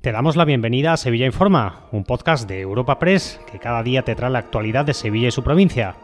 Te damos la bienvenida a Sevilla Informa, un podcast de Europa Press que cada día te trae la actualidad de Sevilla y su provincia.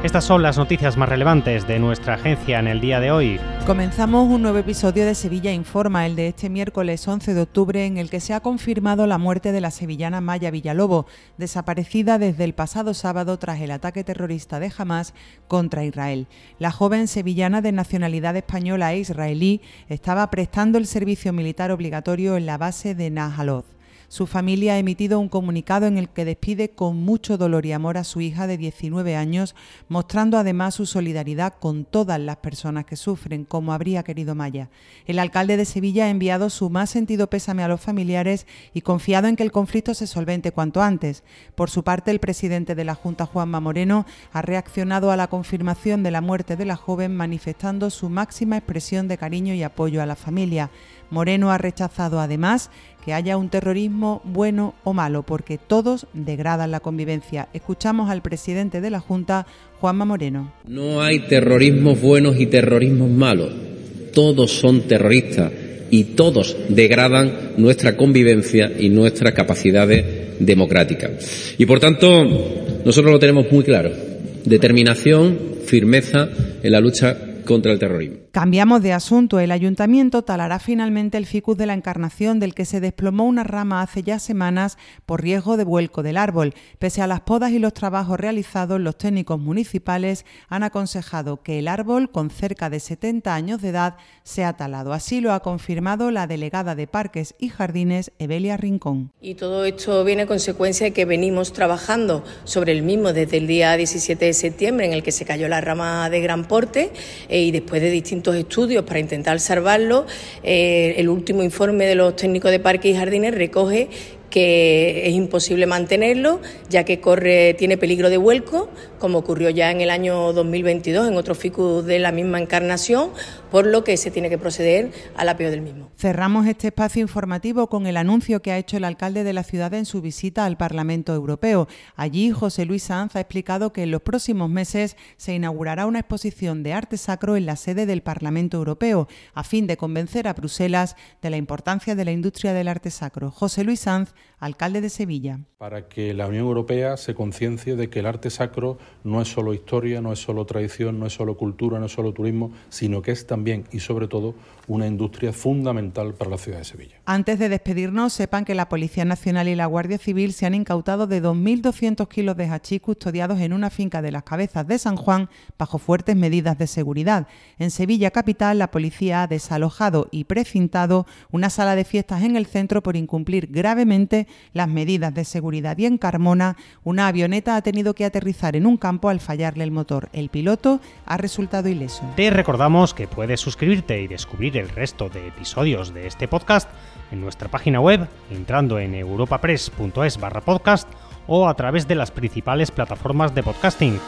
Estas son las noticias más relevantes de nuestra agencia en el día de hoy. Comenzamos un nuevo episodio de Sevilla Informa, el de este miércoles 11 de octubre, en el que se ha confirmado la muerte de la sevillana Maya Villalobo, desaparecida desde el pasado sábado tras el ataque terrorista de Hamas contra Israel. La joven sevillana de nacionalidad española e israelí estaba prestando el servicio militar obligatorio en la base de Najalod. Su familia ha emitido un comunicado en el que despide con mucho dolor y amor a su hija de 19 años, mostrando además su solidaridad con todas las personas que sufren, como habría querido Maya. El alcalde de Sevilla ha enviado su más sentido pésame a los familiares y confiado en que el conflicto se solvente cuanto antes. Por su parte, el presidente de la Junta, Juanma Moreno, ha reaccionado a la confirmación de la muerte de la joven manifestando su máxima expresión de cariño y apoyo a la familia. Moreno ha rechazado además que haya un terrorismo bueno o malo, porque todos degradan la convivencia. Escuchamos al presidente de la Junta, Juanma Moreno. No hay terrorismos buenos y terrorismos malos. Todos son terroristas y todos degradan nuestra convivencia y nuestras capacidades democráticas. Y por tanto, nosotros lo tenemos muy claro. Determinación, firmeza en la lucha contra el terrorismo. Cambiamos de asunto. El ayuntamiento talará finalmente el ficus de la Encarnación del que se desplomó una rama hace ya semanas por riesgo de vuelco del árbol. Pese a las podas y los trabajos realizados, los técnicos municipales han aconsejado que el árbol, con cerca de 70 años de edad, sea talado. Así lo ha confirmado la delegada de Parques y Jardines, Evelia Rincón. Y todo esto viene a consecuencia de que venimos trabajando sobre el mismo desde el día 17 de septiembre, en el que se cayó la rama de gran porte, eh, y después de distintos estudios para intentar salvarlo. Eh, el último informe de los técnicos de parques y jardines recoge que es imposible mantenerlo, ya que corre, tiene peligro de vuelco, como ocurrió ya en el año 2022 en otro ficus de la misma encarnación, por lo que se tiene que proceder al apeo del mismo. Cerramos este espacio informativo con el anuncio que ha hecho el alcalde de la ciudad en su visita al Parlamento Europeo. Allí, José Luis Sanz ha explicado que en los próximos meses se inaugurará una exposición de arte sacro en la sede del Parlamento Europeo, a fin de convencer a Bruselas de la importancia de la industria del arte sacro. José Luis Sanz, alcalde de Sevilla. Para que la Unión Europea se conciencie de que el arte sacro no es solo historia, no es solo tradición, no es solo cultura, no es solo turismo, sino que es también y sobre todo una industria fundamental para la ciudad de Sevilla. Antes de despedirnos, sepan que la Policía Nacional y la Guardia Civil se han incautado de 2.200 kilos de hachís custodiados en una finca de las Cabezas de San Juan bajo fuertes medidas de seguridad. En Sevilla capital, la policía ha desalojado y precintado una sala de fiestas en el centro por incumplir gravemente las medidas de seguridad. Y en Carmona, una avioneta ha tenido que aterrizar en un campo al fallarle el motor. El piloto ha resultado ileso. Te recordamos que puedes suscribirte y descubrir el resto de episodios de este podcast en nuestra página web, entrando en europapress.es barra podcast o a través de las principales plataformas de podcasting